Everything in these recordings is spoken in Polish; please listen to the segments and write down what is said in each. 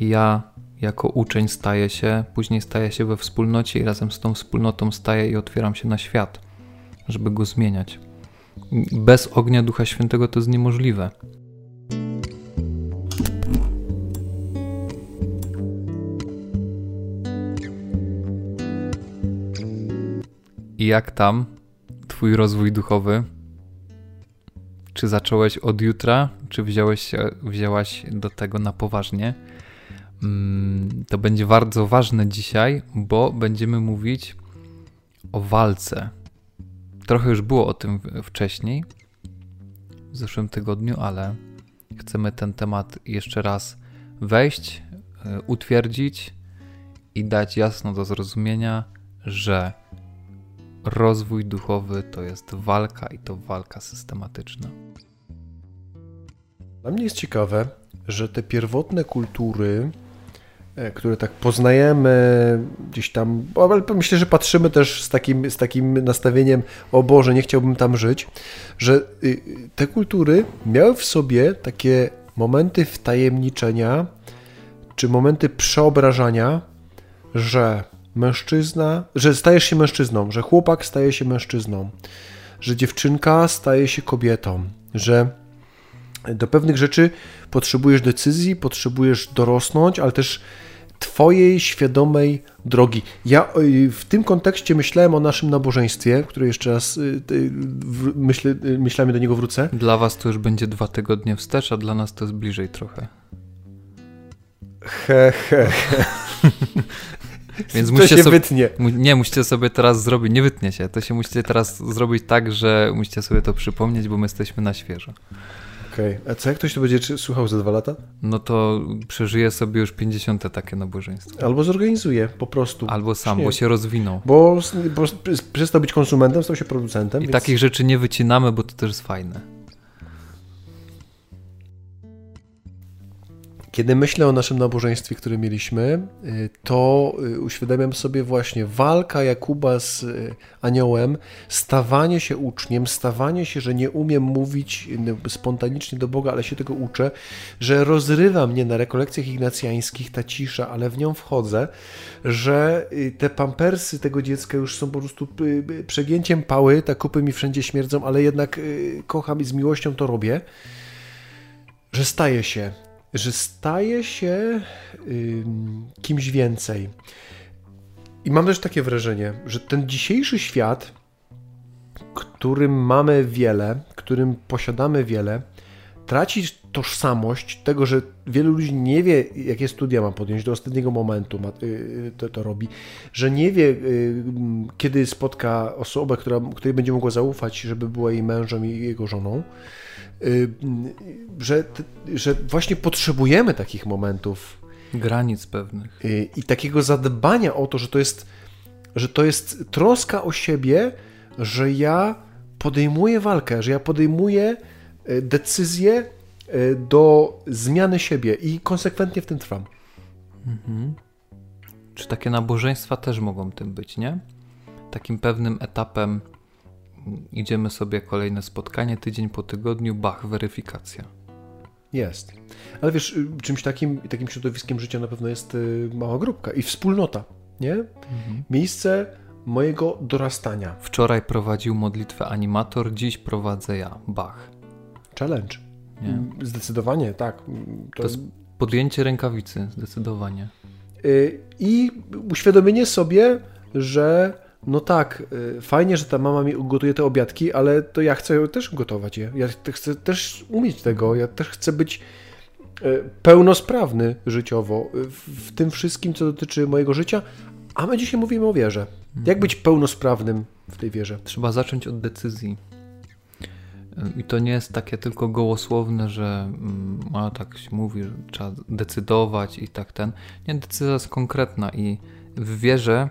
ja jako uczeń staję się, później staję się we wspólnocie i razem z tą wspólnotą staję i otwieram się na świat, żeby go zmieniać. Bez ognia Ducha Świętego to jest niemożliwe. I jak tam Twój rozwój duchowy? Czy zacząłeś od jutra, czy wziąłeś wzięłaś do tego na poważnie? Mm, to będzie bardzo ważne dzisiaj, bo będziemy mówić o walce. Trochę już było o tym wcześniej, w zeszłym tygodniu, ale chcemy ten temat jeszcze raz wejść, e, utwierdzić i dać jasno do zrozumienia, że rozwój duchowy to jest walka i to walka systematyczna. Dla mnie jest ciekawe, że te pierwotne kultury, które tak poznajemy gdzieś tam, ale myślę, że patrzymy też z takim, z takim nastawieniem, o Boże, nie chciałbym tam żyć, że y, te kultury miały w sobie takie momenty wtajemniczenia, czy momenty przeobrażania, że mężczyzna, że stajesz się mężczyzną, że chłopak staje się mężczyzną, że dziewczynka staje się kobietą, że do pewnych rzeczy potrzebujesz decyzji, potrzebujesz dorosnąć, ale też Twojej świadomej drogi. Ja y, w tym kontekście myślałem o naszym nabożeństwie, które jeszcze raz y, myślę, y, myślałem do niego wrócę. Dla Was to już będzie dwa tygodnie wstecz, a dla nas to jest bliżej trochę. He, he, he. Więc to musicie się sobie, wytnie. Nie, musicie sobie teraz zrobić, nie wytnie się, to się musicie teraz zrobić tak, że musicie sobie to przypomnieć, bo my jesteśmy na świeżo. Okej, okay. a co jak ktoś to będzie słuchał za dwa lata? No to przeżyje sobie już 50 takie nabożeństwo. Albo zorganizuje po prostu. Albo sam, bo się rozwinął. Bo, bo przestał być konsumentem, stał się producentem. I więc... takich rzeczy nie wycinamy, bo to też jest fajne. Kiedy myślę o naszym nabożeństwie, które mieliśmy, y, to y, uświadamiam sobie właśnie walka Jakuba z y, aniołem, stawanie się uczniem, stawanie się, że nie umiem mówić spontanicznie do Boga, ale się tego uczę, że rozrywa mnie na rekolekcjach ignacjańskich ta cisza, ale w nią wchodzę, że te pampersy tego dziecka już są po prostu przegięciem pały, ta kupy mi wszędzie śmierdzą, ale jednak kocham i z miłością to robię, że staje się że staje się y, kimś więcej. I mam też takie wrażenie, że ten dzisiejszy świat, którym mamy wiele, którym posiadamy wiele, traci tożsamość tego, że wielu ludzi nie wie, jakie studia ma podjąć do ostatniego momentu, ma, y, to, to robi, że nie wie, y, kiedy spotka osobę, która, której będzie mogła zaufać, żeby była jej mężem i jego żoną. Y, że, że właśnie potrzebujemy takich momentów. Granic pewnych. Y, I takiego zadbania o to, że to jest, że to jest troska o siebie, że ja podejmuję walkę, że ja podejmuję y, decyzję do zmiany siebie i konsekwentnie w tym trwam. Mhm. Czy takie nabożeństwa też mogą tym być, nie? Takim pewnym etapem idziemy sobie kolejne spotkanie, tydzień po tygodniu, bach, weryfikacja. Jest. Ale wiesz, y, czymś takim, takim środowiskiem życia na pewno jest y, mała grupka i wspólnota, nie? Mhm. Miejsce mojego dorastania. Wczoraj prowadził modlitwę animator, dziś prowadzę ja, bach. Challenge. Nie? Zdecydowanie, tak. To, to jest podjęcie rękawicy, zdecydowanie. Y, I uświadomienie sobie, że no tak, y, fajnie, że ta mama mi gotuje te obiadki, ale to ja chcę też gotować je. Ja chcę też umieć tego, ja też chcę być y, pełnosprawny życiowo w tym wszystkim, co dotyczy mojego życia, a my dzisiaj mówimy o wierze. Jak mhm. być pełnosprawnym w tej wierze? Trzeba zacząć od decyzji. I to nie jest takie tylko gołosłowne, że mm, a tak się mówi, że trzeba decydować i tak ten. Nie, decyzja jest konkretna i w wierze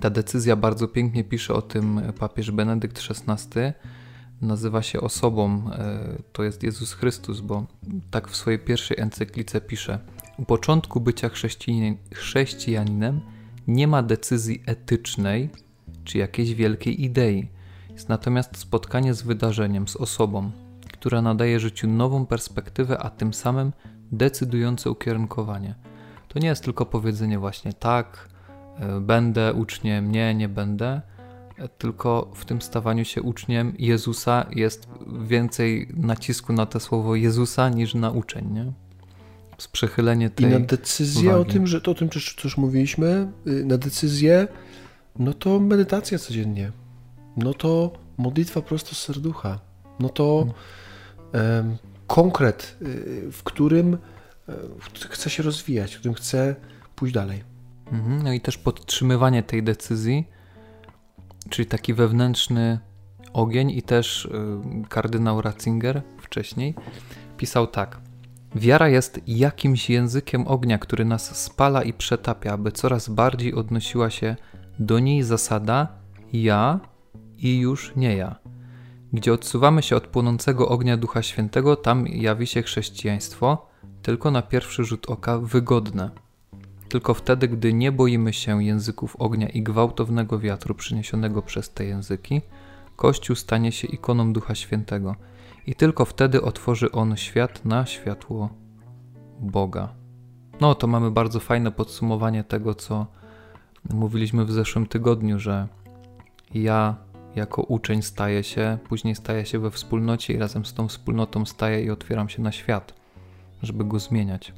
ta decyzja bardzo pięknie pisze o tym papież Benedykt XVI. Nazywa się osobą, e, to jest Jezus Chrystus, bo tak w swojej pierwszej encyklice pisze: U początku bycia chrześcijaninem nie ma decyzji etycznej czy jakiejś wielkiej idei. Jest natomiast spotkanie z wydarzeniem, z osobą, która nadaje życiu nową perspektywę, a tym samym decydujące ukierunkowanie. To nie jest tylko powiedzenie właśnie tak, e, będę uczniem, nie, nie będę, e, tylko w tym stawaniu się uczniem Jezusa jest więcej nacisku na to słowo Jezusa niż na uczeń, nie? Sprzechylenie tej I na decyzję uwagi. o tym, że to o tym, co już mówiliśmy, y, na decyzję, no to medytacja codziennie, no to modlitwa prosto z serducha, no to hmm. konkret, y, w którym chce się rozwijać, w którym chce pójść dalej. Mhm, no i też podtrzymywanie tej decyzji, czyli taki wewnętrzny ogień i też y, kardynał Ratzinger wcześniej pisał tak. Wiara jest jakimś językiem ognia, który nas spala i przetapia, aby coraz bardziej odnosiła się do niej zasada ja i już nie ja. Gdzie odsuwamy się od płonącego ognia Ducha Świętego, tam jawi się chrześcijaństwo, tylko na pierwszy rzut oka wygodne. Tylko wtedy, gdy nie boimy się języków ognia i gwałtownego wiatru przyniesionego przez te języki, Kościół stanie się ikoną Ducha Świętego i tylko wtedy otworzy on świat na światło Boga. No to mamy bardzo fajne podsumowanie tego, co mówiliśmy w zeszłym tygodniu, że ja jako uczeń staję się, później staję się we wspólnocie i razem z tą wspólnotą staję i otwieram się na świat żeby go zmieniać.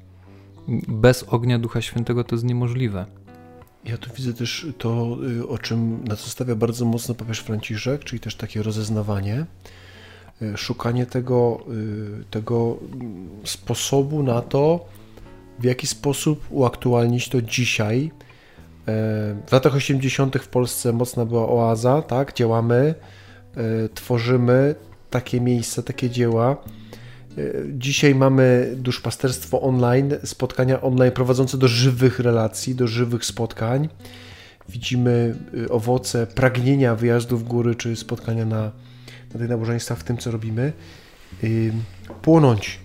Bez ognia Ducha Świętego to jest niemożliwe. Ja tu widzę też to, y, o czym na co stawia bardzo mocno papież Franciszek, czyli też takie rozeznawanie, y, szukanie tego, y, tego sposobu na to, w jaki sposób uaktualnić to dzisiaj. W latach 80. w Polsce mocna była oaza, tak? Działamy, tworzymy takie miejsca, takie dzieła. Dzisiaj mamy duszpasterstwo online, spotkania online prowadzące do żywych relacji, do żywych spotkań. Widzimy y, owoce pragnienia wyjazdu w góry czy spotkania na, na tych nabożeństwach w tym, co robimy. Płonąć.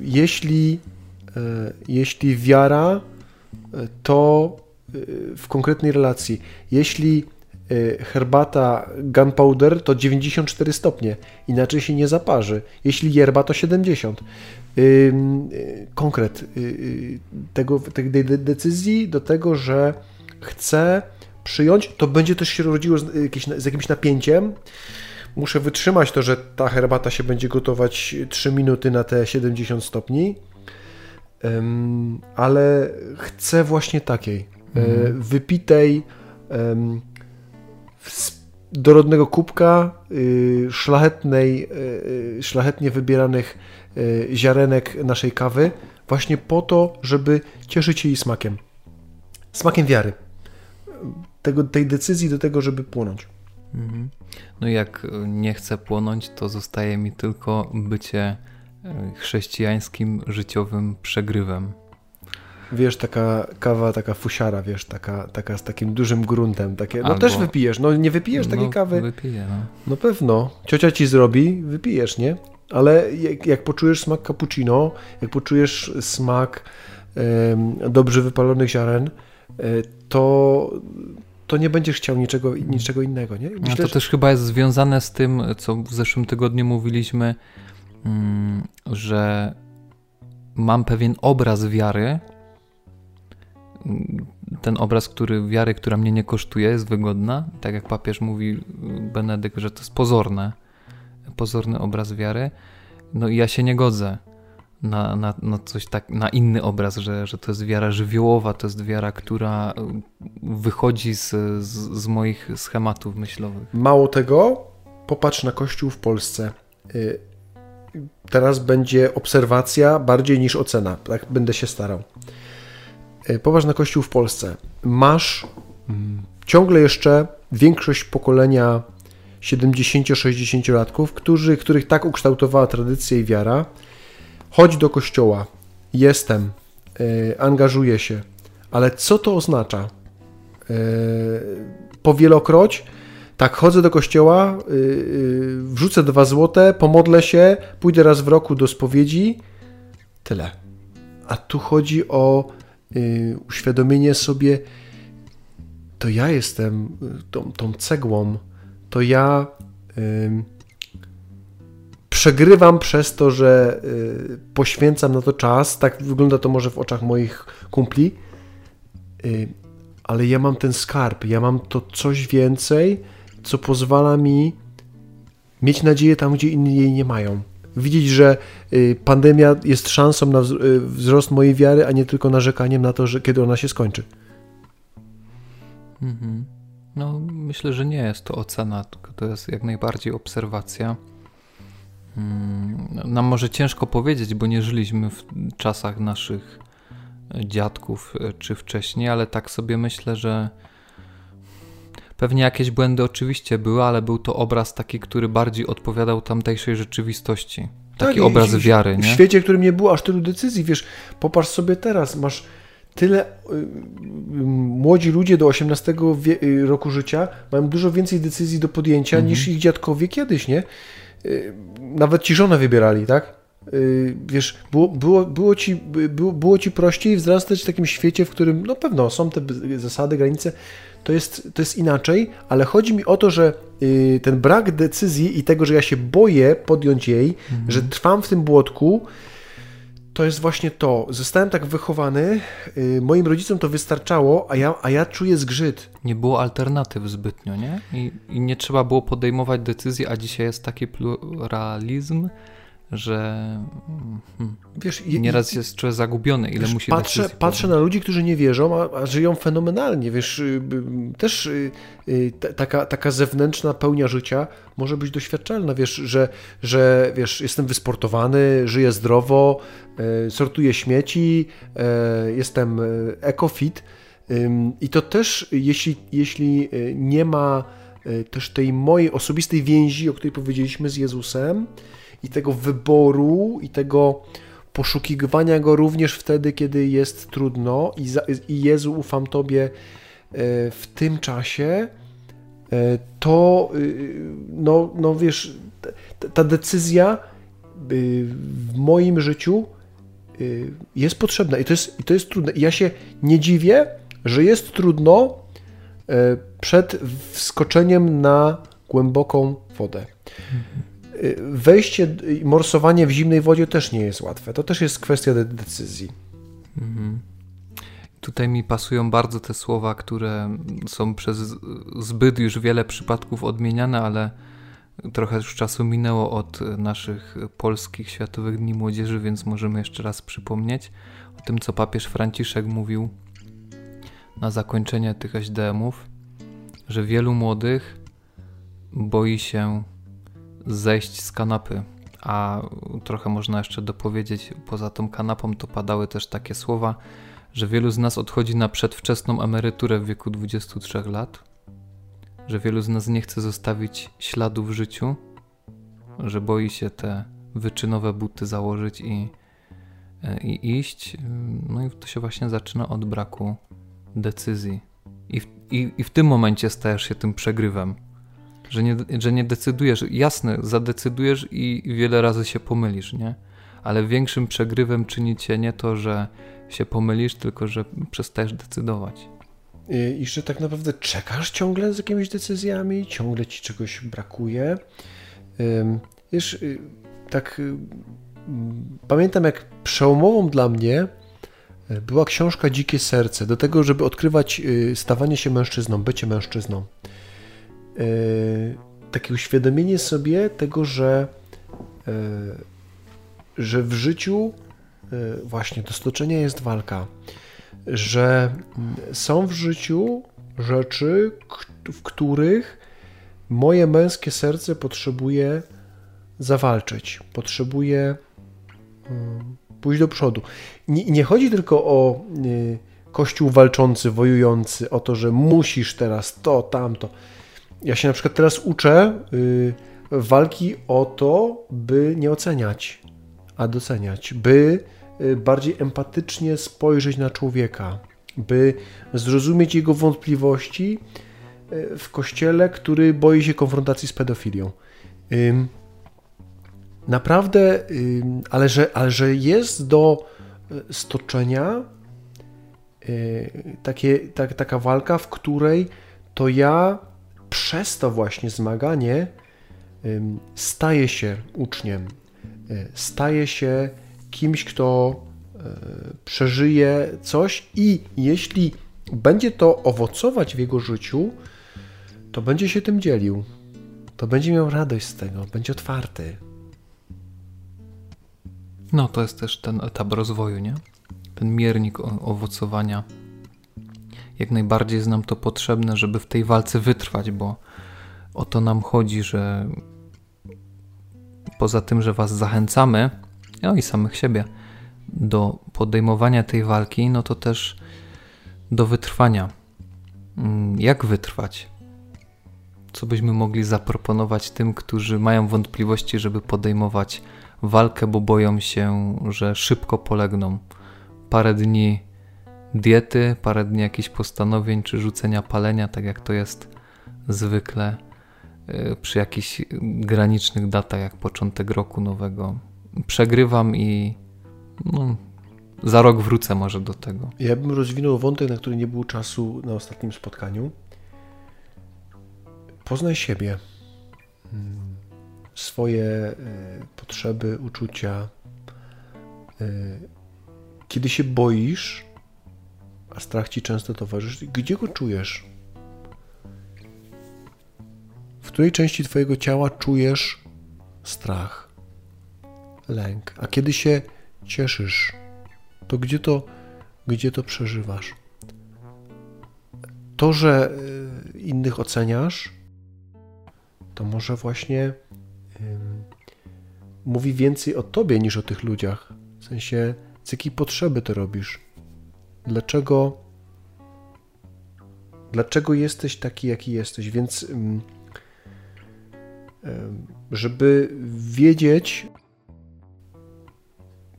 Jeśli, jeśli wiara, to w konkretnej relacji. Jeśli Y, herbata gunpowder to 94 stopnie, inaczej się nie zaparzy. Jeśli yerba to 70. Y, konkret y, tego, tej decyzji do tego, że chcę przyjąć, to będzie też się rodziło z, z jakimś napięciem. Muszę wytrzymać to, że ta herbata się będzie gotować 3 minuty na te 70 stopni, ale chcę właśnie takiej, mhm. wypitej, dorodnego kubka y, szlachetnej, y, szlachetnie wybieranych ziarenek naszej kawy, właśnie po to, żeby cieszyć się jej smakiem. Smakiem wiary. Tego, tej decyzji do tego, żeby płonąć. Mhm. No jak nie chcę płonąć, to zostaje mi tylko bycie chrześcijańskim życiowym przegrywem wiesz, taka kawa, taka fusiara, wiesz, taka, taka z takim dużym gruntem, takie, no Albo... też wypijesz, no nie wypijesz takiej no, kawy? wypiję, no. No pewno, ciocia ci zrobi, wypijesz, nie? Ale jak, jak poczujesz smak cappuccino, jak poczujesz smak dobrze wypalonych ziaren, e, to, to nie będziesz chciał niczego, niczego innego, nie? Myślę, no to też chyba jest związane z tym, co w zeszłym tygodniu mówiliśmy, że mam pewien obraz wiary, ten obraz, który wiary, która mnie nie kosztuje, jest wygodna. Tak jak papież mówi Benedykt, że to jest pozorne, pozorny obraz wiary. No i ja się nie godzę na, na, na coś tak, na inny obraz, że, że to jest wiara żywiołowa, to jest wiara, która wychodzi z, z, z moich schematów myślowych. Mało tego, popatrz na Kościół w Polsce. Teraz będzie obserwacja bardziej niż ocena. Tak będę się starał. E, popatrz na Kościół w Polsce. Masz mm, ciągle jeszcze większość pokolenia 70-60-latków, którzy, których tak ukształtowała tradycja i wiara. Chodź do kościoła, jestem, yy, angażuję się, ale co to oznacza? Yy, powielokroć, tak, chodzę do kościoła, yy, wrzucę dwa złote, pomodlę się, pójdę raz w roku do spowiedzi, tyle. A tu chodzi o Y, uświadomienie sobie, to ja jestem y, tą, tą cegłą, to ja przegrywam przez to, że y, poświęcam na to czas. Tak wygląda to może w oczach moich kumpli. Y, ale ja mam ten skarb, ja mam to coś więcej, co pozwala mi mieć nadzieję tam, gdzie inni jej nie mają. Widzieć, że y, pandemia jest szansą na y, wzrost mojej wiary, a nie tylko narzekaniem na to, że kiedy ona się skończy. Mhm. No, myślę, że nie jest to ocena, tylko to jest jak najbardziej obserwacja. Mm, nam może ciężko powiedzieć, bo nie żyliśmy w czasach naszych dziadków e, czy wcześniej, ale tak sobie myślę, że pewnie jakieś błędy oczywiście były, ale był to obraz taki, który bardziej odpowiadał tamtejszej rzeczywistości. Taki tak, obraz wiary. W nie? świecie, w którym nie było aż tylu decyzji, wiesz, popatrz sobie teraz, masz tyle y, y, młodzi ludzie do 18 y, roku życia mają dużo więcej decyzji do podjęcia mhm. niż ich dziadkowie kiedyś, nie? Nawet ci żonę wybierali, tak? Wiesz, było, było, było, ci, było, było ci prościej wzrastać w takim świecie, w którym, no pewno, są te zasady, granice, to jest, to jest inaczej, ale chodzi mi o to, że ten brak decyzji i tego, że ja się boję podjąć jej, mhm. że trwam w tym błotku, to jest właśnie to. Zostałem tak wychowany, yy, moim rodzicom to wystarczało, a ja, a ja czuję zgrzyt. Nie było alternatyw zbytnio, nie? I, I nie trzeba było podejmować decyzji, a dzisiaj jest taki pluralizm, że hmm, Wiesz, nieraz jest człowiek zagubiony, ile wiesz, musi patrzę, patrzę na ludzi, którzy nie wierzą, a, a żyją fenomenalnie. Wiesz, y, y, też y, taka, taka zewnętrzna pełnia życia może być doświadczalna. Wiesz, że, że wiesz, jestem wysportowany, żyję zdrowo, sortuję śmieci, jestem ekofit. I to też, jeśli, jeśli nie ma też tej mojej osobistej więzi, o której powiedzieliśmy z Jezusem, i tego wyboru i tego poszukiwania go również wtedy, kiedy jest trudno i, za, i Jezu, ufam Tobie e, w tym czasie, e, to y, no, no wiesz, ta decyzja y, w moim życiu y, jest potrzebna i to jest, i to jest trudne. I ja się nie dziwię, że jest trudno e, przed wskoczeniem na głęboką wodę. Wejście i morsowanie w zimnej wodzie też nie jest łatwe. To też jest kwestia decyzji. Mhm. Tutaj mi pasują bardzo te słowa, które są przez zbyt już wiele przypadków odmieniane, ale trochę już czasu minęło od naszych polskich Światowych Dni Młodzieży, więc możemy jeszcze raz przypomnieć o tym, co papież Franciszek mówił na zakończenie tych SDM-ów, że wielu młodych boi się zejść z kanapy. A trochę można jeszcze dopowiedzieć, poza tą kanapą to padały też takie słowa, że wielu z nas odchodzi na przedwczesną emeryturę w wieku 23 lat, że wielu z nas nie chce zostawić śladu w życiu, że boi się te wyczynowe buty założyć i, i iść. No i to się właśnie zaczyna od braku decyzji. I w, i, i w tym momencie stajesz się tym przegrywem że nie, że nie decydujesz. Jasne, zadecydujesz i wiele razy się pomylisz, nie? Ale większym przegrywem czyni cię nie to, że się pomylisz, tylko że przestajesz decydować. I, że tak naprawdę czekasz ciągle z jakimiś decyzjami, ciągle ci czegoś brakuje. Wiesz, y, tak y, pamiętam jak przełomową dla mnie y, była książka Dzikie Serce, do tego, żeby odkrywać stawanie się mężczyzną, bycie mężczyzną. E, takie uświadomienie sobie tego, że, e, że w życiu e, właśnie do stoczenia jest walka, że mm, są w życiu rzeczy, w których moje męskie serce potrzebuje zawalczyć, potrzebuje mm, pójść do przodu. Nie, nie chodzi tylko o kościół walczący, wojujący, o to, że musisz teraz to, tamto. Ja się na przykład teraz uczę y, walki o to, by nie oceniać, a doceniać, by y, bardziej empatycznie spojrzeć na człowieka, by zrozumieć jego wątpliwości y, w kościele, który boi się konfrontacji z pedofilią. Naprawdę, ale że, ale że jest do stoczenia takie, tak, taka walka, w której to ja przez to właśnie zmaganie staje się uczniem, y, staje się kimś, kto y, przeżyje coś i jeśli będzie to owocować w jego życiu, to będzie się tym dzielił. To będzie miał radość z tego, będzie otwarty. No, to jest też ten etap rozwoju, nie? Ten miernik owocowania. Jak najbardziej jest nam to potrzebne, żeby w tej walce wytrwać, bo o to nam chodzi, że poza tym, że Was zachęcamy, no i samych siebie, do podejmowania tej walki, no to też do wytrwania. Mm, jak wytrwać? Co byśmy mogli zaproponować tym, którzy mają wątpliwości, żeby podejmować walkę, bo boją się, że szybko polegną? Parę dni diety, parę dni jakichś postanowień czy rzucenia palenia, tak jak to jest zwykle y, przy jakichś granicznych datach, jak początek roku nowego. Przegrywam i no, za rok wrócę może do tego. Ja bym rozwinął wątek, na który nie było czasu na ostatnim spotkaniu. Poznaj siebie, mm, swoje e, potrzeby, uczucia. E, kiedy się boisz, a strach ci często towarzyszy, gdzie go czujesz? W której części Twojego ciała czujesz strach, lęk? A kiedy się cieszysz, to gdzie to, gdzie to przeżywasz? To, że y, innych oceniasz, to może właśnie mówi więcej o tobie niż o tych ludziach. W sensie, z jakiej potrzeby to robisz? Dlaczego, dlaczego jesteś taki, jaki jesteś? Więc, żeby wiedzieć,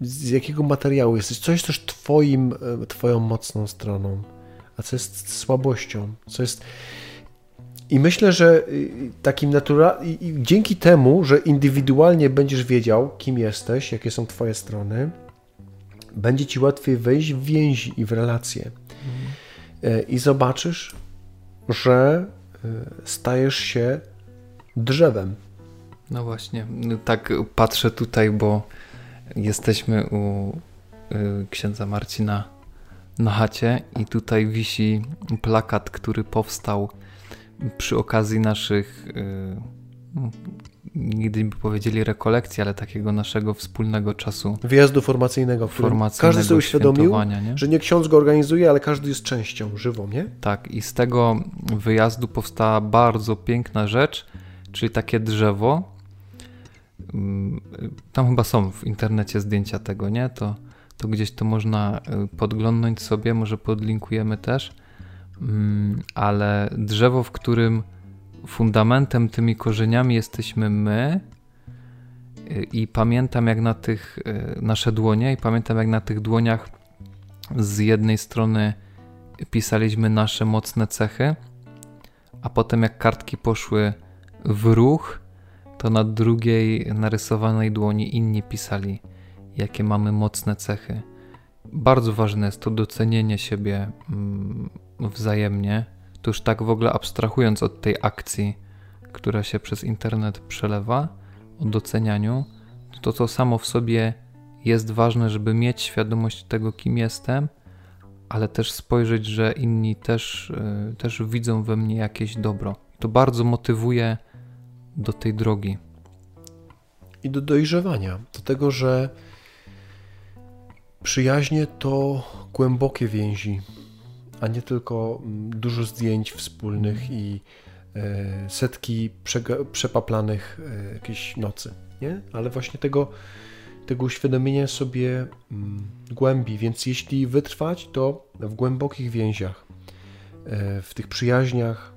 z jakiego materiału jesteś, co jest też twoim, twoją mocną stroną, a co jest słabością, co jest... I myślę, że y, takim naturalnym, dzięki temu, że indywidualnie będziesz wiedział, kim jesteś, jakie są twoje strony, będzie ci łatwiej wejść w więzi i w relacje. Mhm. I zobaczysz, że e, stajesz się drzewem. No właśnie, tak patrzę tutaj, bo Jesteśmy u y, księdza Marcina na chacie i tutaj wisi plakat, który powstał przy okazji naszych nigdy by powiedzieli rekolekcji, ale takiego naszego wspólnego czasu. Wyjazdu formacyjnego, w którym każdy sobie uświadomił, nie? że nie ksiądz go organizuje, ale każdy jest częścią żywą, nie? Tak, i z tego wyjazdu powstała bardzo piękna rzecz, czyli takie drzewo, Mm, tam chyba są w internecie zdjęcia tego, nie? To, to gdzieś to można y, podglądnąć sobie, może podlinkujemy też. Mm, ale drzewo, w którym fundamentem, tymi korzeniami jesteśmy my. I pamiętam, jak na tych y, nasze dłonie, i pamiętam, jak na tych dłoniach z jednej strony pisaliśmy nasze mocne cechy, a potem, jak kartki poszły w ruch, to na drugiej narysowanej dłoni inni pisali, jakie mamy mocne cechy. Bardzo ważne jest to docenienie siebie mm, wzajemnie. To już tak w ogóle abstrahując od tej akcji, która się przez internet przelewa, o docenianiu, to to samo w sobie jest ważne, żeby mieć świadomość tego, kim jestem, ale też spojrzeć, że inni też, y, też widzą we mnie jakieś dobro. To bardzo motywuje do tej drogi. I do dojrzewania, do tego, że przyjaźnie to głębokie więzi, a nie tylko mm, dużo zdjęć wspólnych i e, setki przepaplanych e, jakiejś nocy, nie? Ale właśnie tego, tego uświadomienia sobie mm, głębi. Więc jeśli wytrwać, to w głębokich więziach, e, w tych przyjaźniach,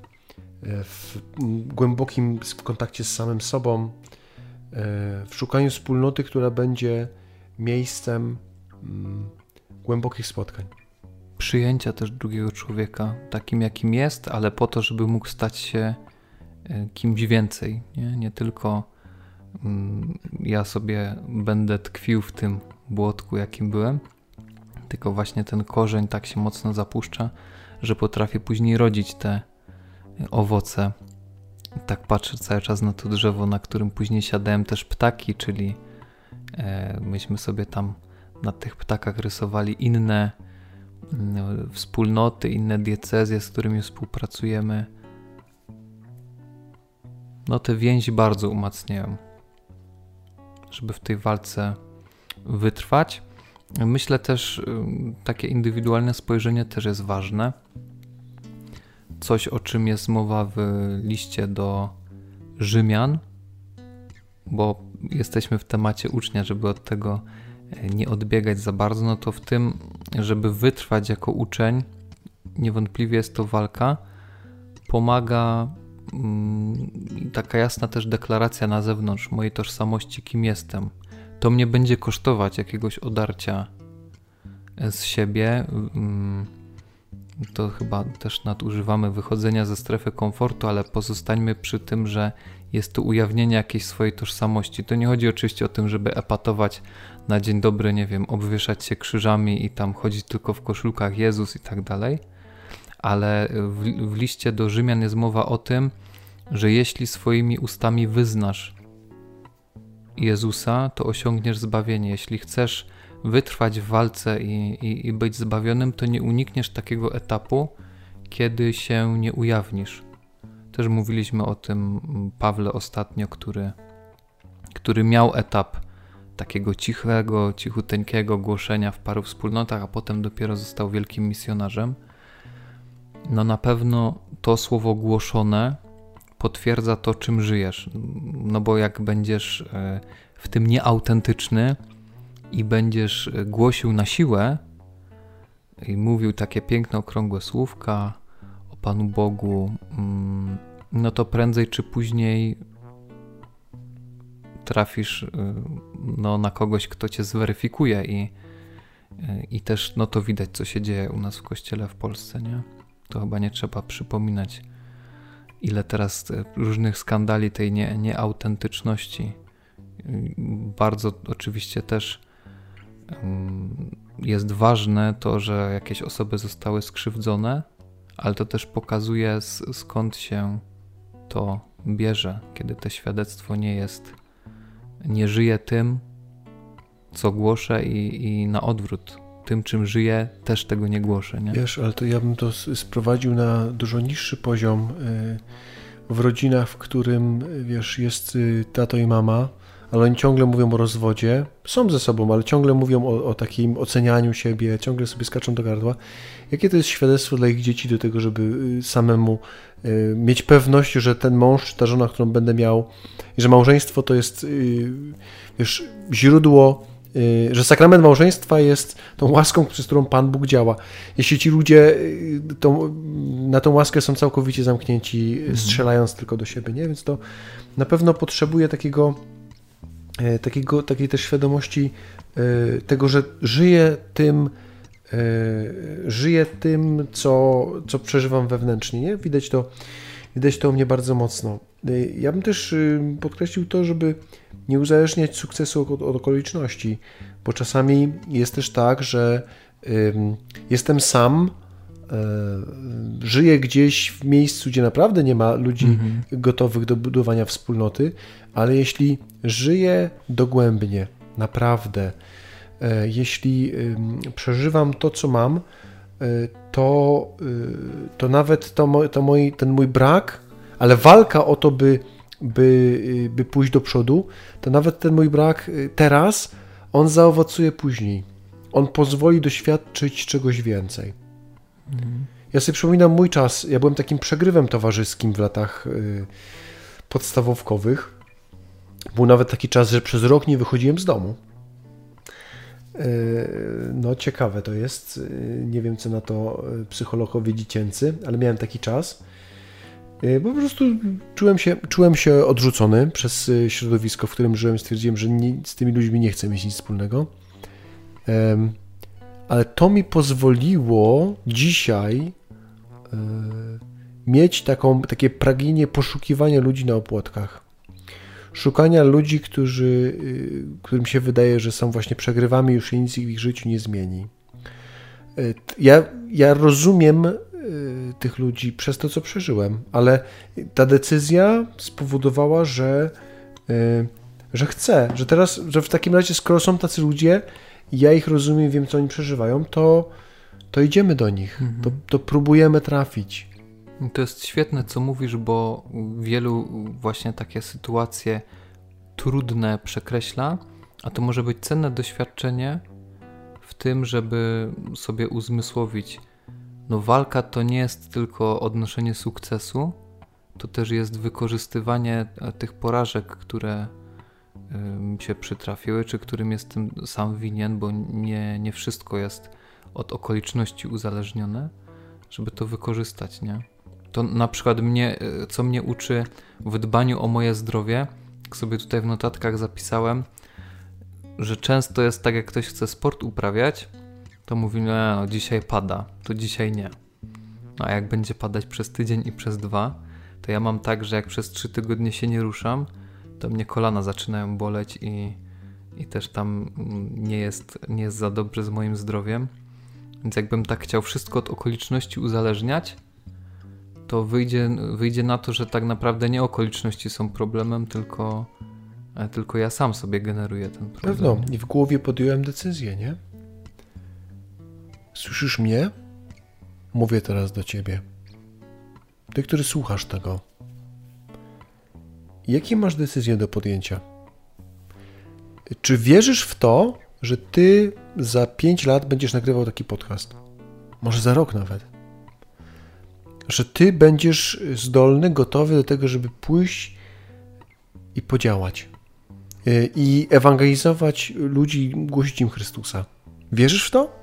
w głębokim kontakcie z samym sobą, w szukaniu wspólnoty, która będzie miejscem mm, głębokich spotkań. Przyjęcia też drugiego człowieka takim, jakim jest, ale po to, żeby mógł stać się e, kimś więcej. Nie, nie tylko mm, ja sobie będę tkwił w tym błotku, jakim byłem, tylko właśnie ten korzeń tak się mocno zapuszcza, że potrafię później rodzić te owoce tak patrzę cały czas na to drzewo, na którym później siadałem też ptaki, czyli e, myśmy sobie tam na tych ptakach rysowali inne wspólnoty, inne diecezje, z którymi współpracujemy. No te więzi bardzo umacniają, żeby w tej walce wytrwać. Myślę też, takie indywidualne spojrzenie też jest ważne. Coś, o czym jest mowa w liście do Rzymian, bo jesteśmy w temacie ucznia, żeby od tego nie odbiegać za bardzo, no to w tym, żeby wytrwać jako uczeń, niewątpliwie jest to walka, pomaga mm, taka jasna też deklaracja na zewnątrz mojej tożsamości, kim jestem to mnie będzie kosztować jakiegoś odarcia z siebie. To chyba też nadużywamy wychodzenia ze strefy komfortu, ale pozostańmy przy tym, że jest to ujawnienie jakiejś swojej tożsamości. To nie chodzi oczywiście o tym, żeby epatować na dzień dobry, nie wiem, obwieszać się krzyżami i tam chodzić tylko w koszulkach Jezus i tak dalej, ale w, w liście do Rzymian jest mowa o tym, że jeśli swoimi ustami wyznasz, Jezusa, to osiągniesz zbawienie. Jeśli chcesz wytrwać w walce i, i, i być zbawionym, to nie unikniesz takiego etapu, kiedy się nie ujawnisz. Też mówiliśmy o tym Pawle ostatnio, który, który miał etap takiego cichego, cichuteńkiego głoszenia w paru wspólnotach, a potem dopiero został wielkim misjonarzem. No na pewno to słowo głoszone potwierdza to, czym żyjesz. No bo jak będziesz e, w tym nieautentyczny i będziesz e, głosił na siłę i mówił takie piękne, okrągłe słówka o Panu Bogu, mm, no to prędzej czy później trafisz e, no, na kogoś, kto cię zweryfikuje i, i też no to widać, co się dzieje u nas w kościele w Polsce, nie? To chyba nie trzeba przypominać ile teraz e, różnych skandali tej nie, nieautentyczności. Bardzo oczywiście też jest ważne to, że jakieś osoby zostały skrzywdzone, ale to też pokazuje skąd się to bierze, kiedy to świadectwo nie jest, nie żyje tym, co głoszę i, i na odwrót tym, czym żyję, też tego nie głoszę. Nie? Wiesz, ale to ja bym to sprowadził na dużo niższy poziom y, w rodzinach, w którym, wiesz, jest y, tato i mama, ale oni ciągle mówią o rozwodzie, są ze sobą, ale ciągle mówią o, o, takim ocenianiu siebie, ciągle sobie skaczą do gardła. Jakie to jest świadectwo dla ich dzieci do tego, żeby y, samemu mieć pewność, że ten mąż czy ta żona, którą będę miał, i że małżeństwo to jest, wiesz, źródło Y, że sakrament małżeństwa jest tą łaską, przez którą Pan Bóg działa. Jeśli ci ludzie y, tą, na tą łaskę są całkowicie zamknięci, mhm. strzelając tylko do siebie, nie? Więc to na pewno potrzebuje takiego, takiego takiej też świadomości e, tego, że żyje tym, e, żyje tym, co, co przeżywam wewnętrznie, nie? Widać to, widać to u mnie bardzo mocno. Ja bym też y, podkreślił to, żeby nie uzależniać sukcesu od, od okoliczności, bo czasami jest też tak, że jestem sam, y, żyję gdzieś w miejscu, gdzie naprawdę nie ma ludzi mhm. gotowych do budowania wspólnoty, ale jeśli żyję dogłębnie, naprawdę, y, jeśli przeżywam to, co mam, y, to, y, to nawet to, to moi, ten mój brak, ale walka o to, by by, y, by pójść do przodu, to nawet ten mój brak y, teraz, on zaowocuje później. On pozwoli doświadczyć czegoś więcej. Mhm. Ja sobie przypominam mój czas. Ja byłem takim przegrywem towarzyskim w latach y. Był nawet taki czas, że przez rok nie wychodziłem z domu. No, ciekawe to jest. Nie wiem, co na to psychologowie dziecięcy, ale miałem taki czas. Y, bo po prostu czułem się, czułem się odrzucony przez y, środowisko, w którym żyłem. Stwierdziłem, że nie, z tymi ludźmi nie chcę mieć nic wspólnego. Ale to mi pozwoliło dzisiaj e, mieć taką, takie pragnienie poszukiwania ludzi na opłatkach. Szukania ludzi, którzy, y, którym się wydaje, że są właśnie przegrywami, już się nic w ich życiu nie zmieni. E, ja, ja rozumiem y, tych ludzi przez to, co przeżyłem, ale ta decyzja spowodowała, że, że chcę, że teraz, że w takim razie, skoro są tacy ludzie, ja ich rozumiem, wiem, co oni przeżywają, to, to idziemy do nich, mhm. to, to próbujemy trafić. To jest świetne, co mówisz, bo wielu właśnie takie sytuacje trudne przekreśla, a to może być cenne doświadczenie w tym, żeby sobie uzmysłowić, no walka to nie jest tylko odnoszenie sukcesu, to też jest wykorzystywanie e, tych porażek, które mi się przytrafiły, czy którym jestem sam winien, bo nie, nie wszystko jest od okoliczności uzależnione, żeby to wykorzystać, nie? To na przykład mnie, e, co mnie uczy w dbaniu o moje zdrowie, sobie tutaj w notatkach zapisałem, że często jest tak, jak ktoś chce sport uprawiać, to mówi, no dzisiaj pada, to dzisiaj nie. No, a jak będzie padać przez tydzień i przez dwa, to ja mam tak, że jak przez trzy tygodnie się nie ruszam, to mnie kolana zaczynają boleć i, i też tam nie jest, nie jest za dobrze z moim zdrowiem. Więc jakbym tak chciał wszystko od okoliczności uzależniać, to wyjdzie, wyjdzie na to, że tak naprawdę nie okoliczności są problemem, tylko, e, tylko ja sam sobie generuję ten problem. Pewno. I w głowie podjąłem decyzję, nie? Słyszysz mnie? Mówię teraz do ciebie. Ty, który słuchasz tego. Jakie masz decyzje do podjęcia? Czy wierzysz w to, że ty za 5 lat będziesz nagrywał taki podcast? Może za rok nawet. Że ty będziesz zdolny, gotowy do tego, żeby pójść i podziałać. Y, I ewangelizować ludzi, głosić im Chrystusa. Wierzysz w to?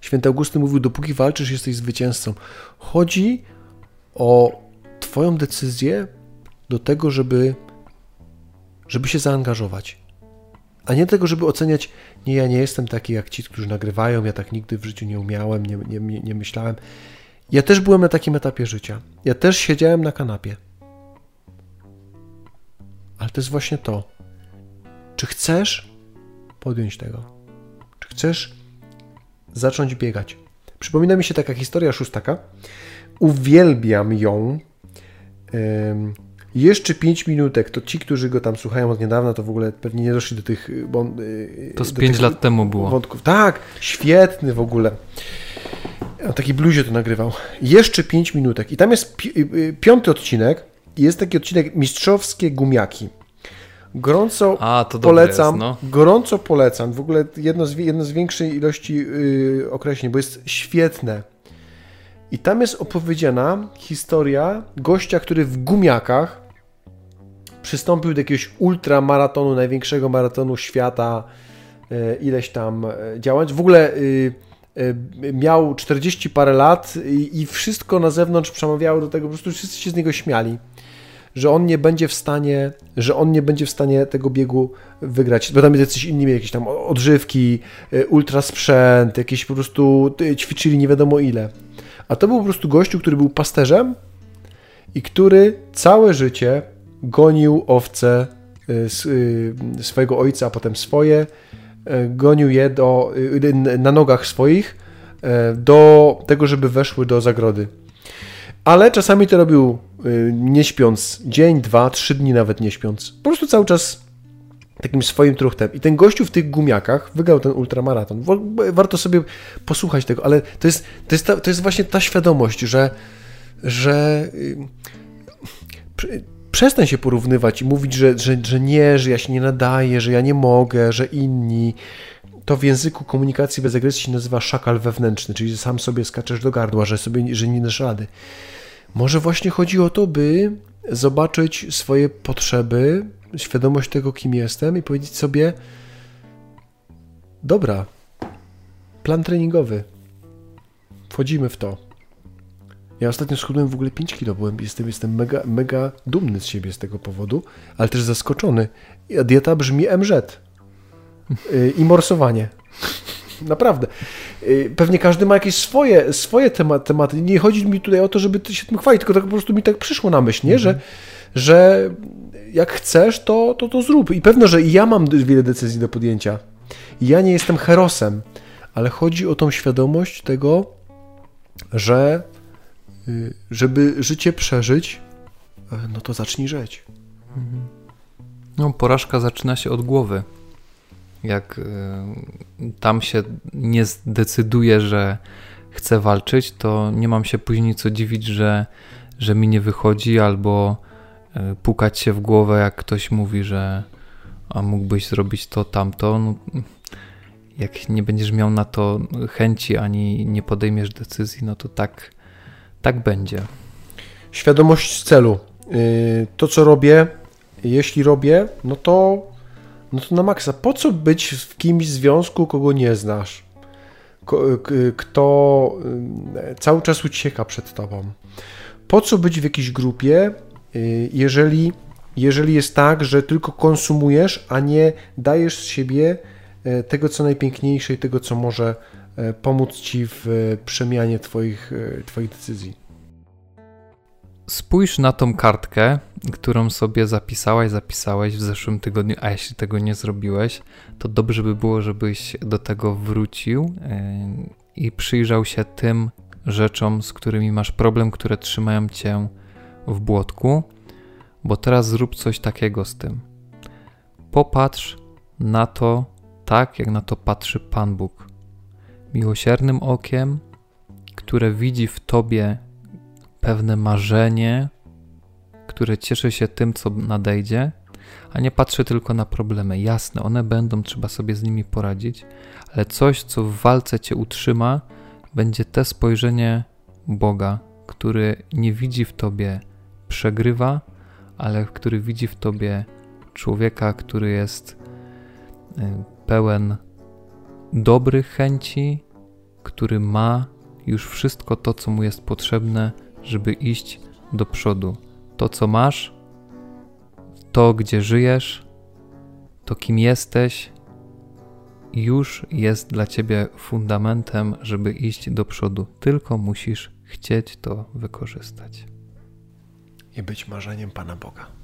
Święty Augusty mówił, dopóki walczysz, jesteś zwycięzcą. Chodzi o Twoją decyzję do tego, żeby, żeby się zaangażować. A nie tego, żeby oceniać, nie, ja nie jestem taki jak ci, którzy nagrywają, ja tak nigdy w życiu nie umiałem, nie, nie, nie myślałem. Ja też byłem na takim etapie życia. Ja też siedziałem na kanapie. Ale to jest właśnie to. Czy chcesz podjąć tego? Czy chcesz zacząć biegać? Przypomina mi się taka historia szóstaka. Uwielbiam ją. Jeszcze 5 minutek, to ci, którzy go tam słuchają od niedawna, to w ogóle pewnie nie doszli do tych... Bo, y, to z 5 lat temu było. Wątków. Tak, świetny w ogóle. On taki bluzie to nagrywał. Jeszcze 5 minutek. I tam jest pi y, y, piąty odcinek. Jest taki odcinek Mistrzowskie Gumiaki. Gorąco A, polecam. Jest, no. Gorąco polecam. W ogóle jedno z, jedno z większej ilości yy, określeń, bo jest świetne. I tam jest opowiedziana historia gościa, który w gumiakach przystąpił do jakiegoś ultramaratonu, największego maratonu świata, e, ileś tam e, działań. W ogóle e, miał 40 parę lat i wszystko na zewnątrz przemawiało do tego, po prostu wszyscy się z niego śmiali że on nie będzie w stanie, że on nie będzie w stanie tego biegu wygrać, bo tam jest jacyś inni, jakieś tam odżywki, ultrasprzęt, jakieś po prostu ćwiczyli nie wiadomo ile. A to był po prostu gościu, który był pasterzem i który całe życie gonił owce y, y, swojego ojca, a potem swoje, y, gonił je do, na nogach swoich do tego, żeby weszły do zagrody. Ale czasami to robił nie śpiąc dzień, dwa, trzy dni nawet nie śpiąc. Po prostu cały czas takim swoim truchtem. I ten gościu w tych gumiakach wygrał ten ultramaraton. Warto sobie posłuchać tego, ale to jest, to jest, ta, to jest właśnie ta świadomość, że, że przestań się porównywać i mówić, że, że, że nie, że ja się nie nadaję, że ja nie mogę, że inni. To w języku komunikacji bez agresji się nazywa szakal wewnętrzny, czyli sam sobie skaczesz do gardła, że sobie że nie dasz rady. Może właśnie chodzi o to, by zobaczyć swoje potrzeby, świadomość tego, kim jestem i powiedzieć sobie: Dobra, plan treningowy. Wchodzimy w to. Ja ostatnio schudłem w ogóle 5 kilo, byłem, jestem, jestem mega, mega dumny z siebie z tego powodu, ale też zaskoczony. Dieta brzmi MZ y, i morsowanie. Naprawdę. Y, pewnie każdy ma jakieś swoje, swoje tematy. Nie chodzi mi tutaj o to, żeby się tym chwalić, tylko tak po prostu mi tak przyszło na myśl, nie? że, mhm. Że jak chcesz, to, to to zrób. I pewno, że ja mam wiele decyzji do podjęcia. Ja nie jestem herosem, ale chodzi o tą świadomość tego, że y, żeby życie przeżyć, e, no to zacznij żyć. Mhm. No, porażka zaczyna się od głowy. Jak y, tam się nie zdecyduje, że chcę walczyć, to nie mam się później co dziwić, że, że mi nie wychodzi, albo pukać się w głowę, jak ktoś mówi, że a mógłbyś zrobić to, tamto. No, jak nie będziesz miał na to chęci, ani nie podejmiesz decyzji, no to tak, tak będzie. Świadomość celu. Y, to, co robię, jeśli robię, no to, no to na maksa. Po co być w kimś związku, kogo nie znasz? Kto y, cały czas ucieka przed tobą? Po co być w jakiejś grupie, y, jeżeli, jeżeli jest tak, że tylko konsumujesz, a nie dajesz z siebie e, tego, co najpiękniejsze i tego, co może e, pomóc ci w przemianie twoich, twoich decyzji? Spójrz na tą kartkę, którą sobie zapisałaś, zapisałeś w zeszłym tygodniu, a jeśli tego nie zrobiłeś, to dobrze by było, żebyś do tego wrócił i przyjrzał się tym rzeczom, z którymi masz problem, które trzymają cię w błotku, bo teraz zrób coś takiego z tym. Popatrz na to tak, jak na to patrzy Pan Bóg. Miłosiernym okiem, które widzi w tobie pewne marzenie, które cieszy się tym, co nadejdzie, a nie patrzy tylko na problemy. Jasne, one będą, trzeba sobie z nimi poradzić, ale coś, co w walce cię utrzyma, będzie te spojrzenie Boga, który nie widzi w tobie przegrywa, ale który widzi w tobie człowieka, który jest y, pełen dobrych chęci, który ma już wszystko to, co mu jest potrzebne, żeby iść do przodu. To, co masz, to, gdzie żyjesz, to, kim jesteś, już jest dla ciebie fundamentem, żeby iść do przodu. Tylko musisz chcieć to wykorzystać. I być marzeniem Pana Boga.